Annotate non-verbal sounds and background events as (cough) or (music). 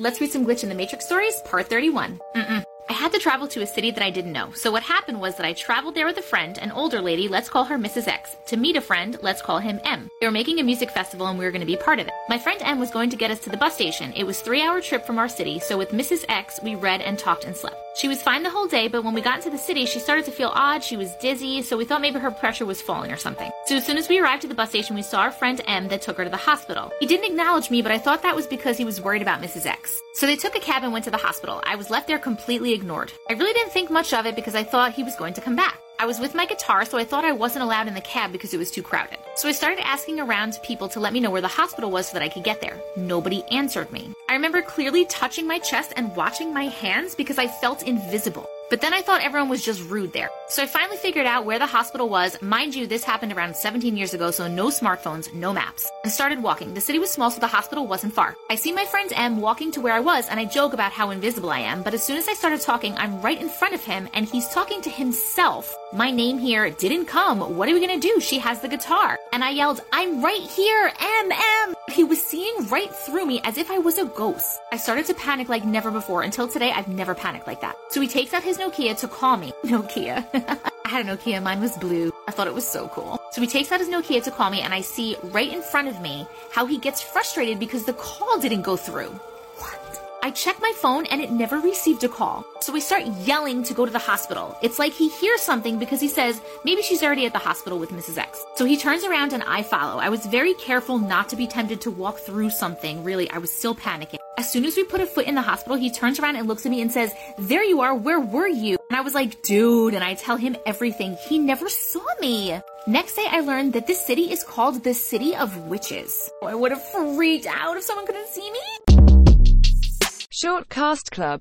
Let's read some Glitch in the Matrix stories, part 31. Mm-mm. I had to travel to a city that I didn't know. So what happened was that I traveled there with a friend, an older lady, let's call her Mrs. X, to meet a friend, let's call him M. They were making a music festival and we were going to be part of it. My friend M was going to get us to the bus station. It was three hour trip from our city, so with Mrs. X, we read and talked and slept. She was fine the whole day, but when we got into the city, she started to feel odd. She was dizzy, so we thought maybe her pressure was falling or something. So as soon as we arrived at the bus station, we saw our friend M that took her to the hospital. He didn't acknowledge me, but I thought that was because he was worried about Mrs. X. So they took a cab and went to the hospital. I was left there completely ignored. I really didn't think much of it because I thought he was going to come back. I was with my guitar, so I thought I wasn't allowed in the cab because it was too crowded. So I started asking around people to let me know where the hospital was so that I could get there. Nobody answered me. I remember clearly touching my chest and watching my hands because I felt invisible. But then I thought everyone was just rude there. So I finally figured out where the hospital was. Mind you, this happened around 17 years ago, so no smartphones, no maps. And started walking. The city was small, so the hospital wasn't far. I see my friend M walking to where I was, and I joke about how invisible I am. But as soon as I started talking, I'm right in front of him, and he's talking to himself. My name here didn't come. What are we gonna do? She has the guitar. And I yelled, I'm right here, M, M. He was right through me as if I was a ghost. I started to panic like never before. Until today, I've never panicked like that. So he takes out his Nokia to call me. (laughs) Nokia. (laughs) I had a Nokia, mine was blue. I thought it was so cool. So he takes out his Nokia to call me, and I see right in front of me how he gets frustrated because the call didn't go through. I check my phone and it never received a call. So we start yelling to go to the hospital. It's like he hears something because he says, maybe she's already at the hospital with Mrs. X. So he turns around and I follow. I was very careful not to be tempted to walk through something. Really, I was still panicking. As soon as we put a foot in the hospital, he turns around and looks at me and says, There you are, where were you? And I was like, Dude, and I tell him everything. He never saw me. Next day, I learned that this city is called the City of Witches. I would have freaked out if someone couldn't see me. Short Cast Club